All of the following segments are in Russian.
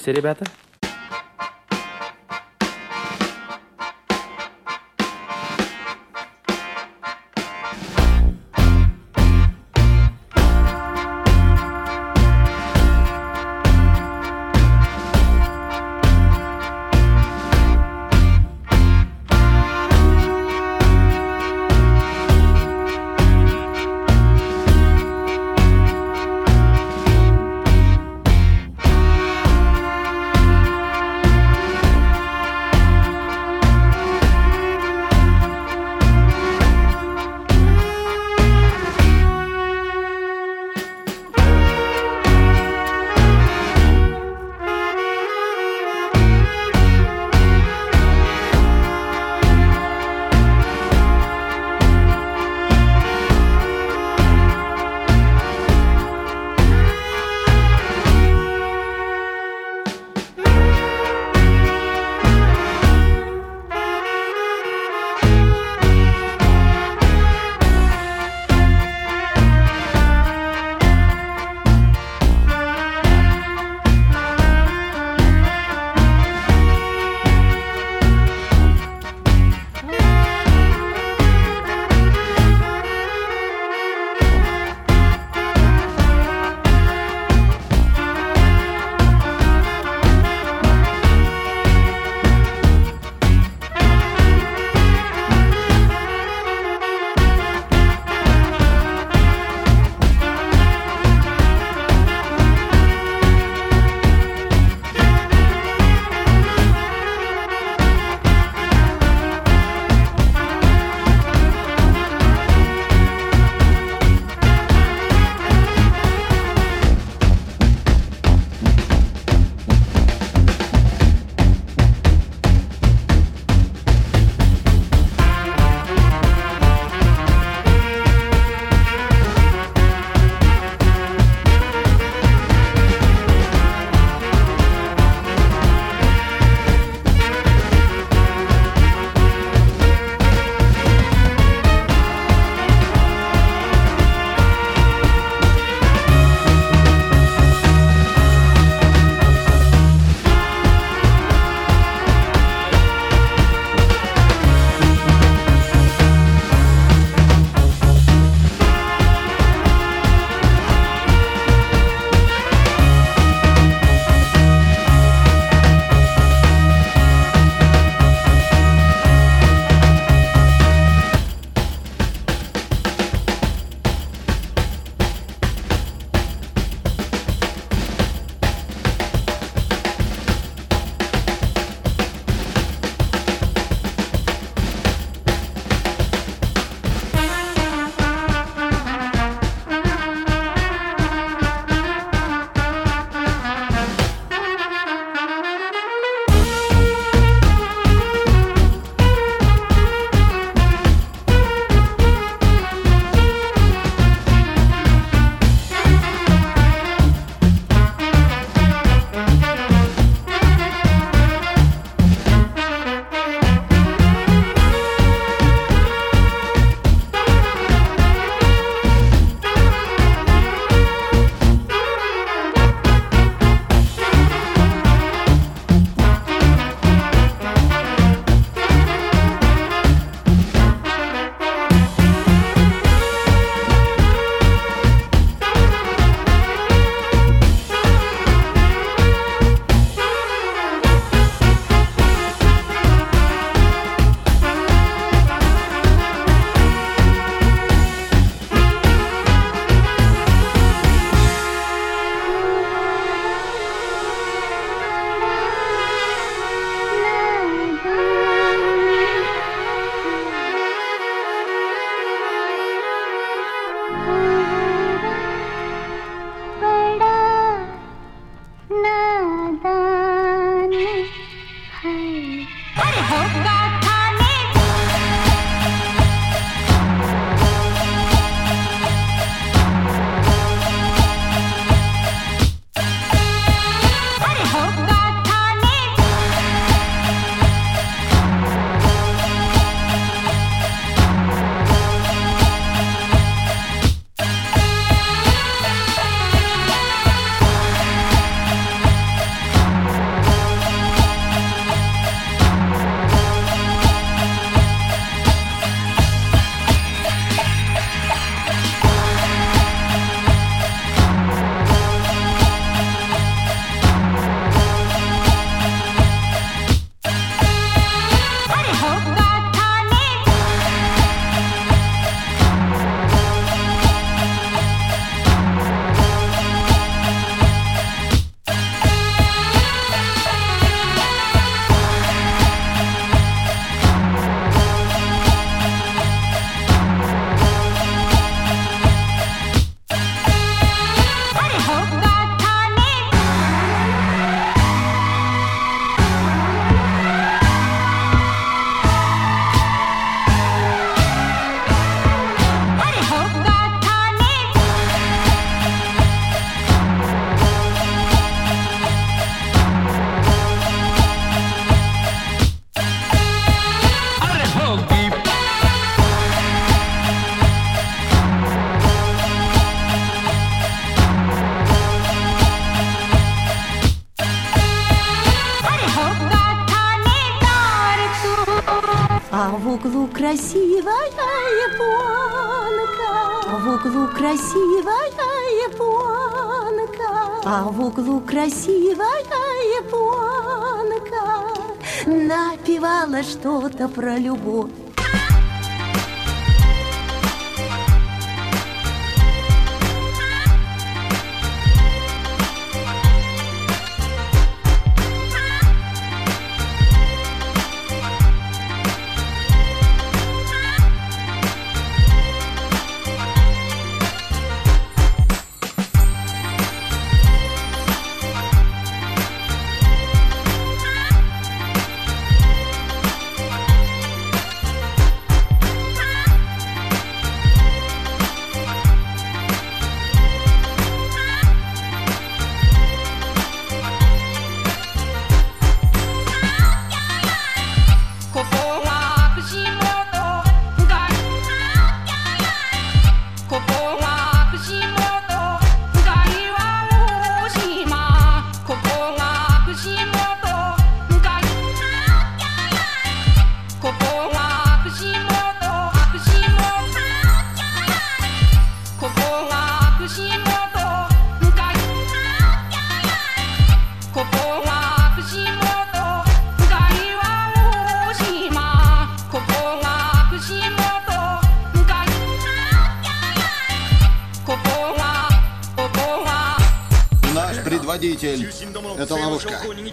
Поздороваемся, ребята.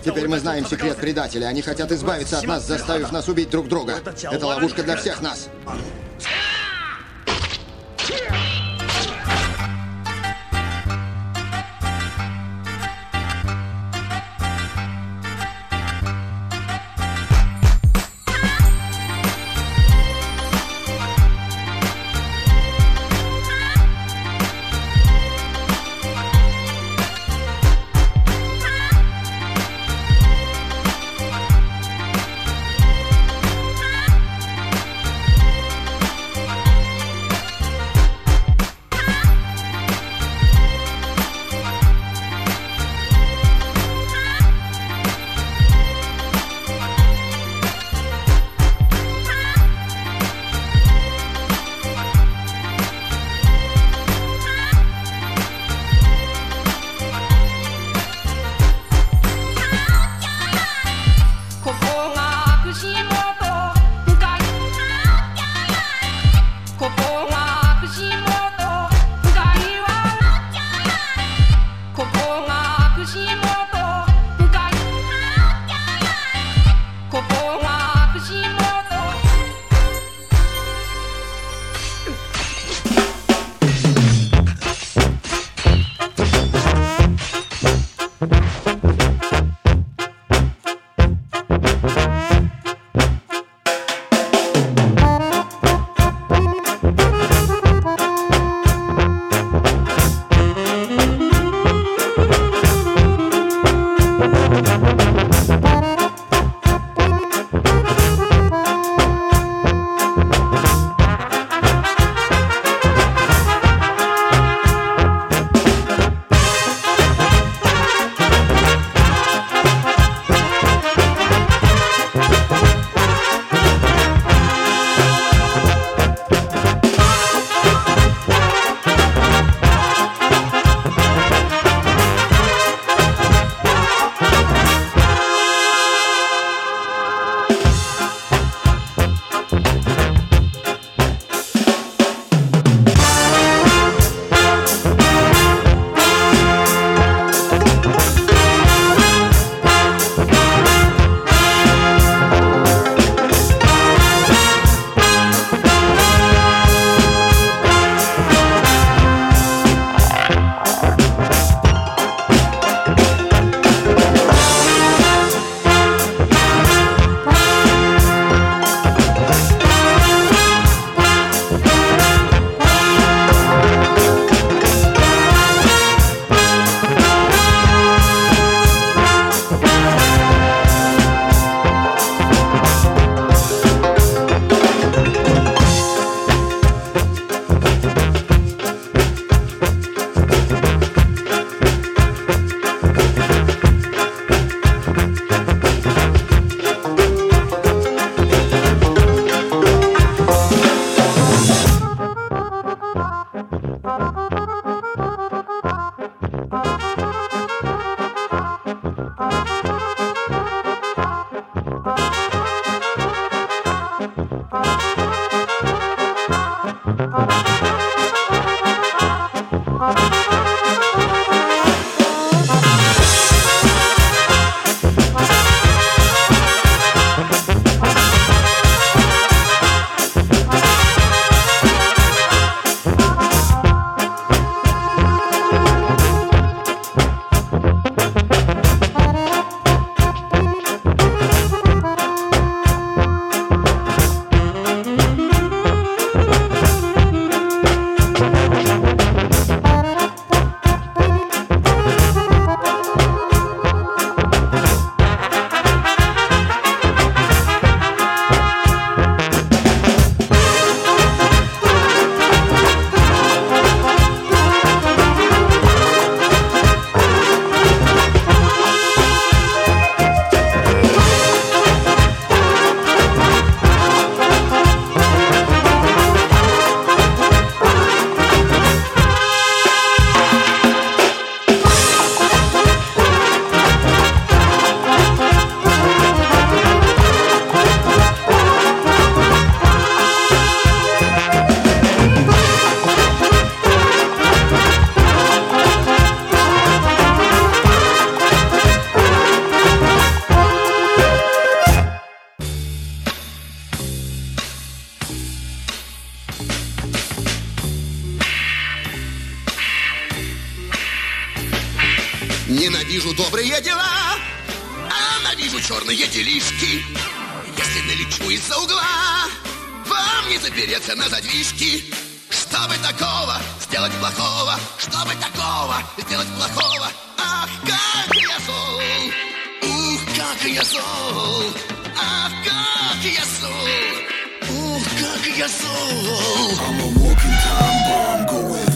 Теперь мы знаем секрет предателя. Они хотят избавиться от нас, заставив нас убить друг друга. Это ловушка для всех нас. your soul. I'm a walking time bomb going.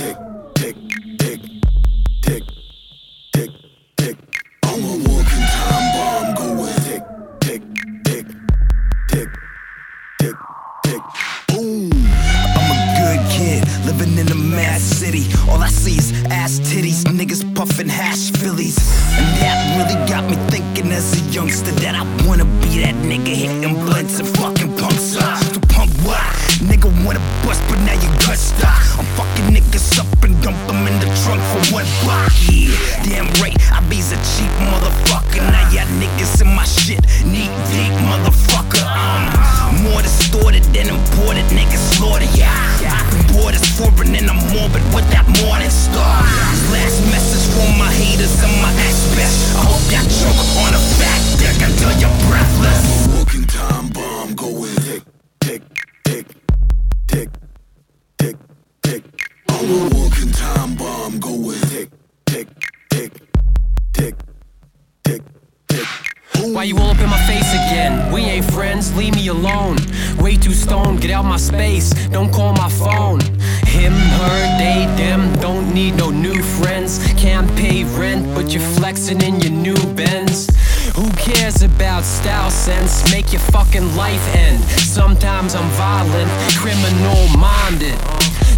Flexing in your new Benz. Who cares about style sense? Make your fucking life end. Sometimes I'm violent, criminal minded.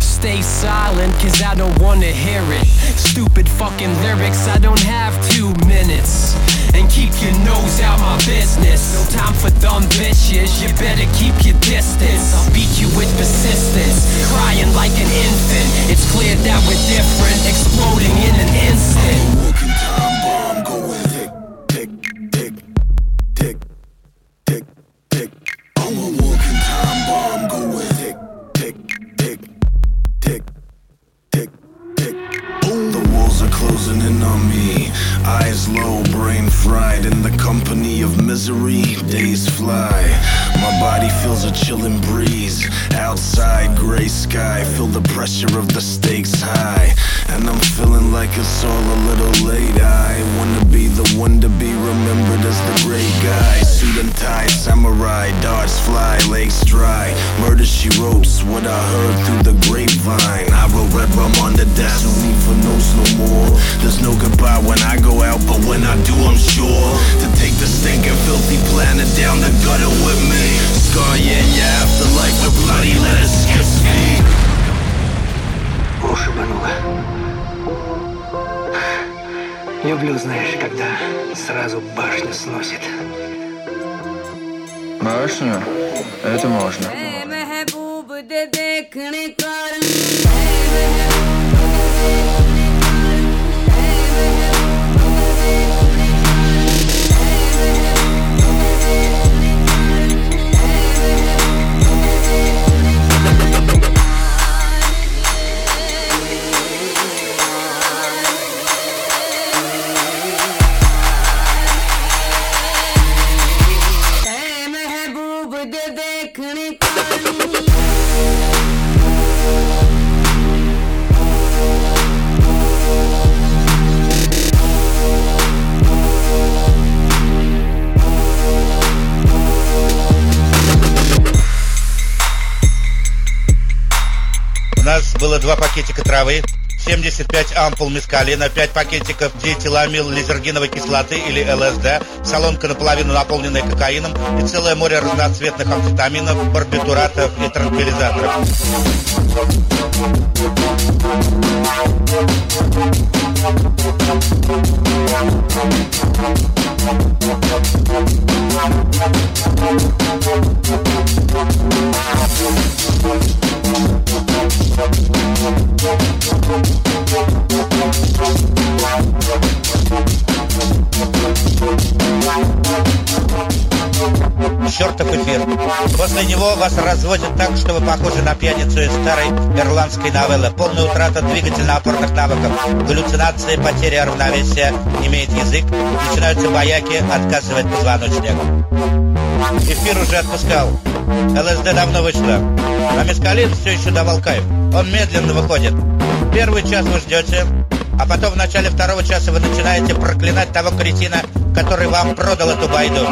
Stay silent, cause I don't wanna hear it. Stupid fucking lyrics, I don't have two minutes. And keep your nose out my business. No time for dumb bitches, you better keep your distance. I'll beat you with persistence, crying like an infant. It's clear that we're different, exploding in an instant. Eyes low, brain fried in the company of misery. Days fly. My body feels a chilling breeze. Outside, gray sky. Feel the pressure of the stakes high. And I'm feeling like it's all a little late. I wanna be the one to be remembered as the great guy. Suit and tie, samurai, darts fly, legs dry. Murder she wrote's what I heard through the grapevine. I wrote red rum on the desk, no need for notes no more. There's no goodbye when I go out, but when I do, I'm sure to take the stinking filthy planet down the gutter with me. Scar in your afterlife with bloody letters Люблю, знаешь, когда сразу башню сносит. Башню? Это можно. У было два пакетика травы, 75 ампул мескалина, 5 пакетиков диэтиламил лизергиновой кислоты или ЛСД, солонка наполовину наполненная кокаином и целое море разноцветных амфетаминов, барбитуратов и транквилизаторов. Чертов Него вас разводят так, что вы похожи на пьяницу из старой ирландской новеллы. Полная утрата двигательно-опорных навыков, галлюцинации, потеря равновесия, имеет язык, начинаются бояки, отказывает позвоночник. Эфир уже отпускал. ЛСД давно вышла. А мескалин все еще давал кайф. Он медленно выходит. Первый час вы ждете, а потом в начале второго часа вы начинаете проклинать того кретина, который вам продал эту байду.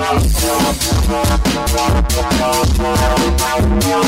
Я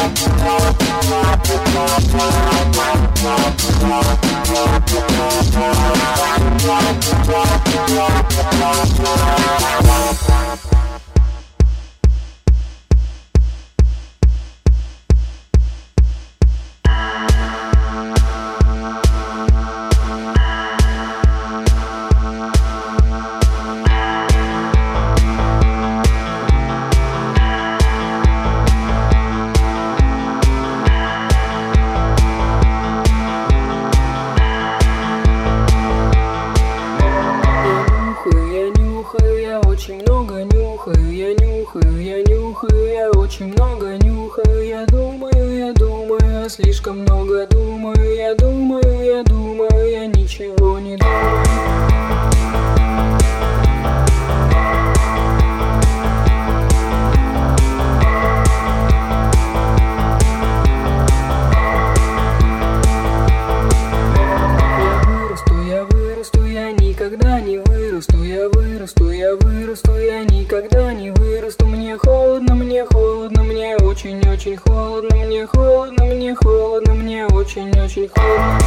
слишком много думаю, я думаю, я думаю, я ничего не думаю. Я вырасту, я никогда не вырасту, я вырасту, я вырасту, я никогда home.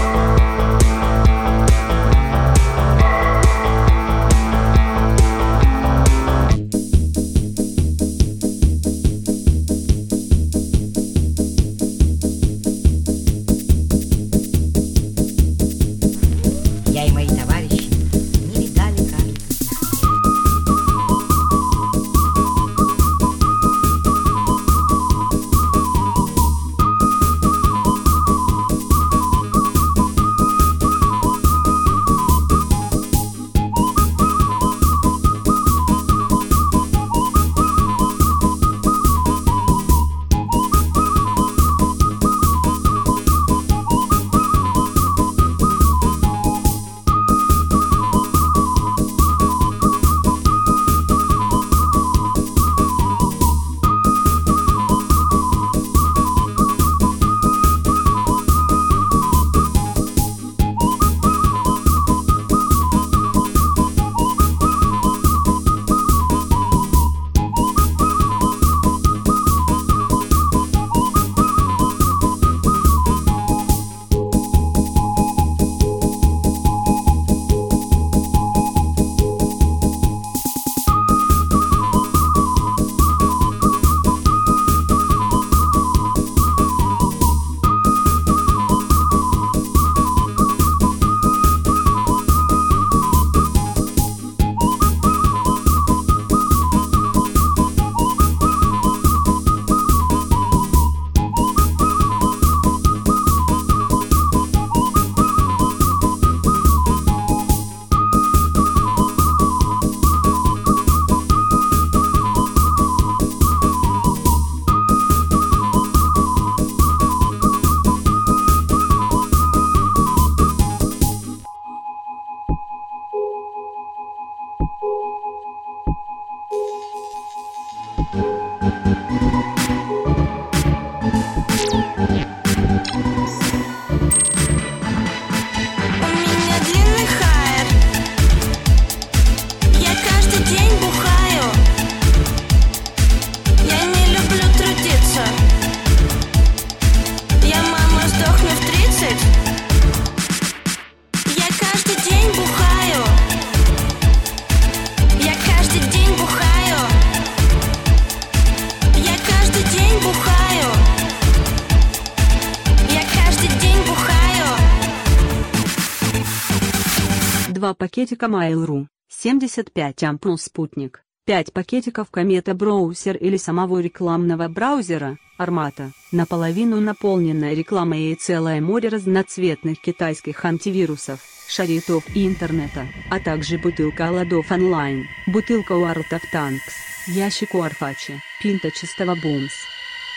Пакетика Mail.ru, 75 ампул спутник, 5 пакетиков комета браузер или самого рекламного браузера, Армата, наполовину наполненная рекламой и целое море разноцветных китайских антивирусов, шаритов и интернета, а также бутылка Аладов онлайн, бутылка World of Tanks, ящик у Арфачи, пинта чистого бумс.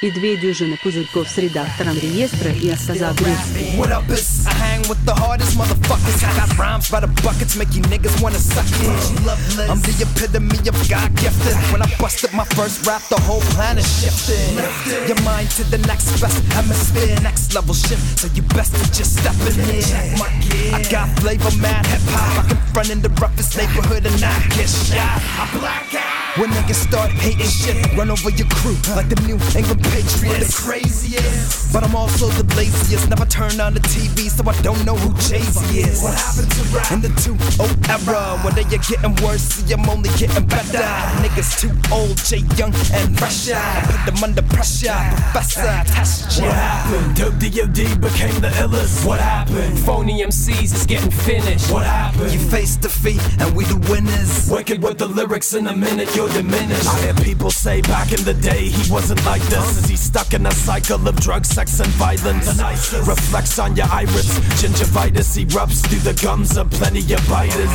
И две дюжины пузырьков с редактором реестра и автозагрузкой. What up, is I hang with the hardest motherfuckers. I got rhymes by the buckets, make you niggas wanna suck it. I'm the epitome of God gifted. When I busted my first rap, the whole planet shifted. Your mind to the next best hemisphere, next level shift. So you best to just step in here. I got flavor, mad hip hop. I can front in the roughest neighborhood and not get shot. I black out. When niggas start hating shit, run over your crew like the New England Patriots. The craziest, but I'm also the laziest. Never turn on the TV, so I don't know who Jay Z is. What happened to rap in the 2 era? When they are getting worse, see I'm only getting better. Niggas too old, Jay Young and fresher. I put them under pressure, Professor. Test What happened? Dope DOD became the illest. What happened? Phony MCs is getting finished. What happened? You face defeat, and we the winners. Wicked with the lyrics in a minute, you're diminished. I hear people say back in the day he wasn't like this. He's stuck in a cycle of drugs, sex, and violence. Reflects on your iris. Gingivitis erupts through the gums of plenty of biters.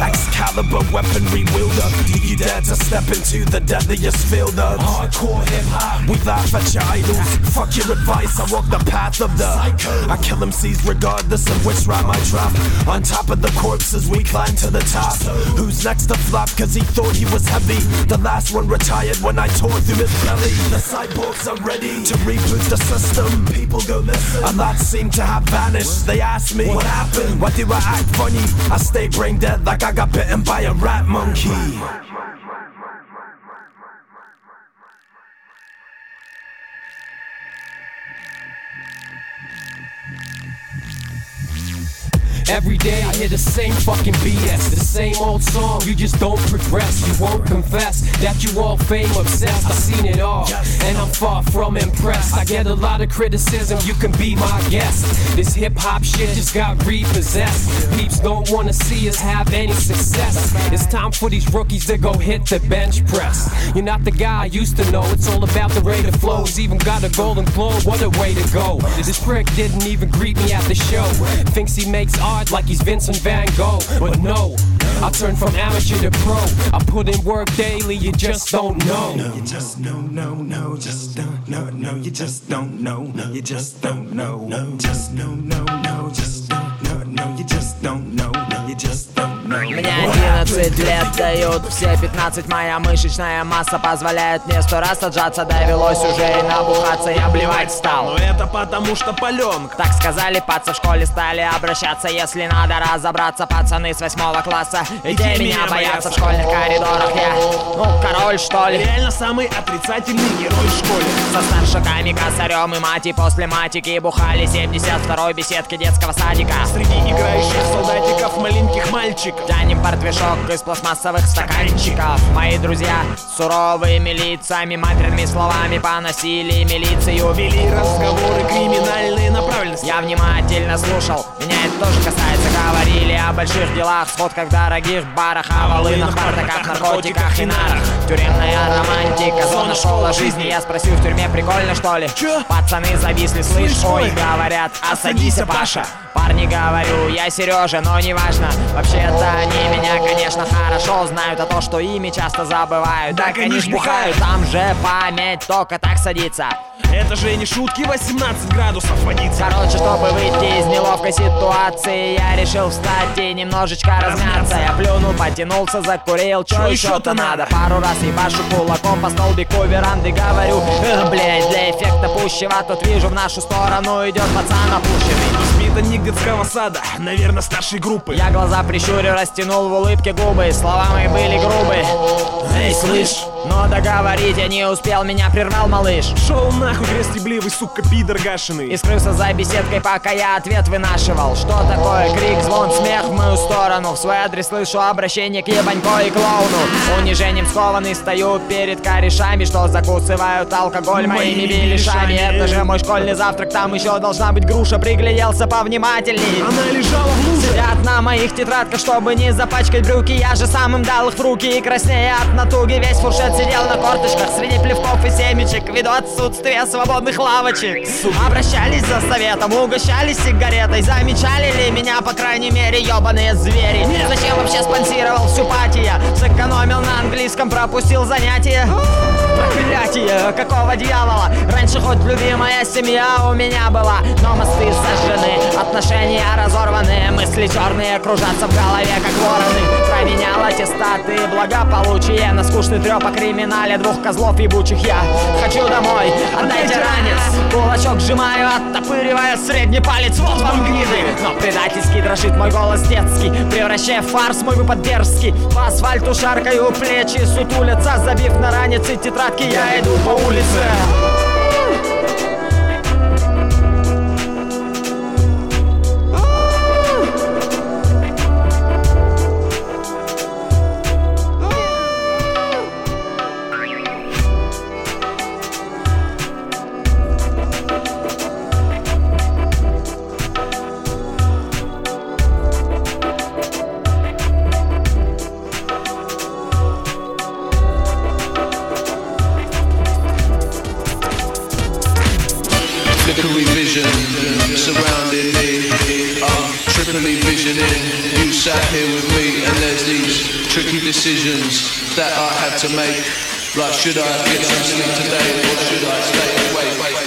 Excalibur weaponry wielder. Do you dare to step into the deadliest field of hardcore hip hop? We laugh at your idols. Fuck your advice. I walk the path of the psycho. I kill MCs regardless of which rhyme I drop. On top of the corpses, we climb to the top. Who's next to flop? Cause he thought he was heavy. The last one retired when I tore through his belly. The cyborgs are ready to reboot the system. People go listen. A lot seem to have vanished. They ask me, What happened? Why do I act funny? I stay brain dead like I got bitten by a rat monkey. Every day I hear the same fucking BS, the same old song. You just don't progress. You won't confess that you all fame obsessed. I've seen it all, and I'm far from impressed. I get a lot of criticism. You can be my guest. This hip hop shit just got repossessed. Peeps don't wanna see us have any success. It's time for these rookies to go hit the bench press. You're not the guy I used to know. It's all about the rate of flows. Even got a golden globe. What a way to go. This prick didn't even greet me at the show. Thinks he makes art like he's Vincent Van Gogh. But no, I turn from amateur to pro. I put in work daily, you just don't know. No, you just no, no, no, just don't, no, no, you just don't know, no, you just don't know, no, just no, no, no, just don't, no, no, you just don't know, no, you just don't know. Мне 11 лет дают все 15 Моя мышечная масса позволяет мне сто раз отжаться. Довелось уже и набухаться, я блевать стал. Но это потому что паленка Так сказали, пацы в школе стали обращаться. Если надо разобраться, пацаны с восьмого класса И те меня боятся в школьных коридорах. Я, ну, король что ли? Реально самый отрицательный герой в школе. Со старшаками, косарем и мати После матики бухали 72-й беседки детского садика. Среди играющих солдатиков маленьких мальчиков. Тянем портвишок из пластмассовых стаканчиков. Мои друзья суровыми лицами Матерными словами поносили милицию Вели разговоры криминальные направленности. Я внимательно слушал, меня это тоже касается. Говорили о больших делах, сходках в дорогих барах О волынах, бардаках, наркотиках и нарах. Тюремная романтика, зона школа жизни. Я спросил в тюрьме, прикольно что ли? Чё? Пацаны зависли, слышь, ой, говорят, осадися, Паша Парни, говорю, я Сережа, но неважно Вообще-то они меня, конечно, хорошо знают А то, что ими часто забывают. Так они ж бухают, там же память только так садится. Это же не шутки 18 градусов водиться Короче, чтобы выйти из неловкой ситуации Я решил встать и немножечко размяться. Я плюнул, потянулся, закурил Чё еще-то надо? Пару раз ебашу кулаком по столбику веранды Говорю, «Эх, блядь, для эффекта пущего Тут вижу в нашу сторону идет пацан опущенный Воспитанник детского сада, наверное, старшей группы. Я глаза прищурил, растянул в улыбке губы Слова мои были грубы. Эй, слышь, Но договорить я не успел, меня прервал малыш. Шел нахуй, грязь сука, пидор гашеный И скрылся за беседкой, пока я ответ вынашивал. Что такое крик, звон, смех в мою сторону? В свой адрес слышу обращение к ебанько и клоуну. Унижением скованный стою перед корешами Что закусывают алкоголь моими беляшами. Это же мой школьный завтрак, там еще должна быть груша. Пригляделся повнимательней. Она лежала в луже. Сидят на моих тетрадках, чтобы не запачкать брюки. Я же сам им дал их в руки. И краснея от натуги Весь фуршет сидел на корточках среди плевков и семечек Ввиду отсутствия свободных лавочек. Обращались за советом, угощались сигаретой. Замечали ли меня, по крайней мере, ебаные звери? Зачем вообще спонсировал всю пати Сэкономил на английском, пропустил занятия Проклятие, какого дьявола? Раньше хоть любимая семья у меня была Но мосты сожжены, отношения разорваны Мысли черные кружатся в голове, как вороны. Променял аттестаты, благополучие На скучный треп о криминале двух козлов ебучих я. Хочу домой, отдайте ранец. Кулачок сжимаю, оттопыривая средний палец. Вот вам гниды. Но предательский дрожит мой голос детский Превращая в фарс мой выпад дерзкий. По асфальту шаркаю плечи, сутулятся Забив на ранец и тетрадки, я иду по улице that I have to make. Like, should I get some sleep today, or should I stay awake?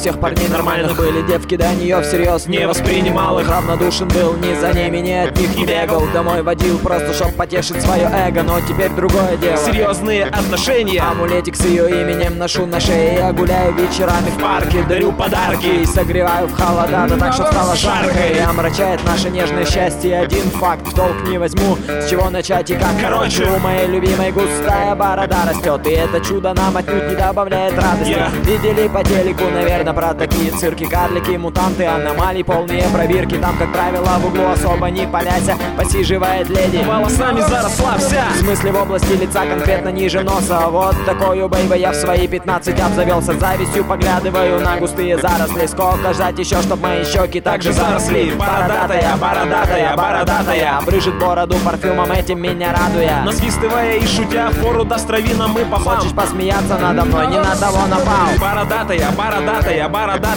Всех парней нормальных Были девки до нее всерьез не воспринимал их. Равнодушен был, ни за ними, ни от них не бегал Домой водил, просто чтоб потешить свое эго. Но теперь другое дело. Серьезные отношения. Амулетик с ее именем ношу на шее. Я гуляю вечерами в парке, дарю подарки И согреваю в холода, да так, что стало жарко. И омрачает наше нежное счастье. Один факт В долг не возьму, с чего начать и как? Короче. У моей любимой густая борода растет И это чудо нам отнюдь не добавляет радости. Видели по телеку, наверное, про такие цирки Карлики, мутанты, аномалии, полные пробирки. Там, как правило, в углу особо не поляся Посиживает леди. Волосами заросла вся В смысле в области лица, конкретно ниже носа. Вот такую бейбой я в свои 15 обзавелся. Завистью поглядываю на густые заросли. Сколько ждать еще, чтоб мои щеки также заросли. Бородатая, бородатая, бородатая. Брыжет бороду парфюмом этим меня радуя. Насвистывая и шутя, фору даст травинам и попам Хочешь посмеяться надо мной, не на того напал. Бородатая, бородатая, бородатая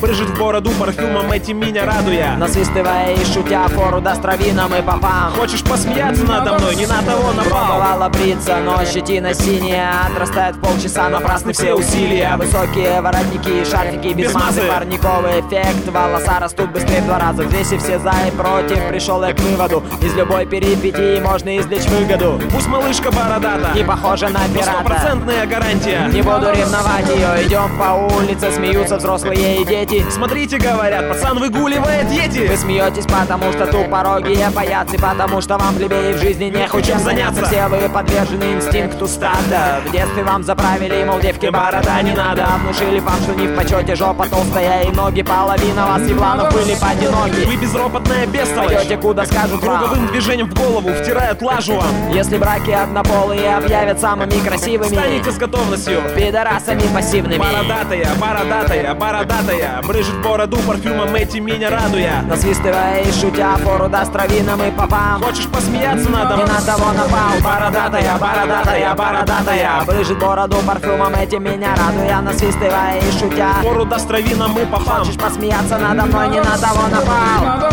Брыжет в бороду парфюмом этим меня радуя. Насвистывая и шутя фору даст травинам и попам. Хочешь посмеяться надо мной, не на того напал. Пробовала бриться, но щетина синяя. Отрастает в полчаса, напрасны все усилия. Высокие воротники, шарфики без, Без мазы. Парниковый эффект, волоса растут быстрее в два раза. Здесь и все за и против, пришел я к выводу. Из любой перипетии можно извлечь выгоду. Пусть малышка бородата. Не похожа на пирата. Стопроцентная гарантия. Не буду ревновать ее, идем по улице, смеются взрослые и дети. Смотрите, говорят, пацан выгуливает ети Вы смеетесь, потому что тупорогие боятся И потому что вам, плебеи, в жизни не чем заняться. Все вы подвержены инстинкту стада. В детстве вам заправили, мол, девки борода не надо. А Внушили вам, что не в почете жопа толстая И ноги половина вас, ебланов, были поодиноки. Вы безропотная бестолочь. Пойдете куда скажут вам. Круговым движением в голову втирают лажу вам. Если браки однополые объявят самыми красивыми. Станете с готовностью. Пидорасами пассивными. Бородатая, бородатая, бородатая Брыжет бороду парфюмом этим меня радуя Насвистывая и шутя фору даст травинам и попам Хочешь посмеяться надо Не мной? на того напал Бородатая, бородатая, бородатая Брыжет бороду парфюмом этим меня радуя Насвистывая и шутя Фору даст травинам и попам Хочешь посмеяться надо мной, не на того напал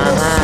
Ага.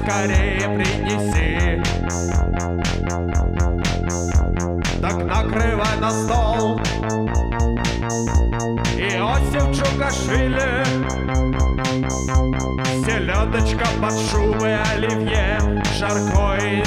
скорее принеси. Так накрывай на стол. Иосиф Чукашвили Селедочка под шубы оливье Жаркое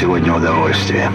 сегодня удовольствие.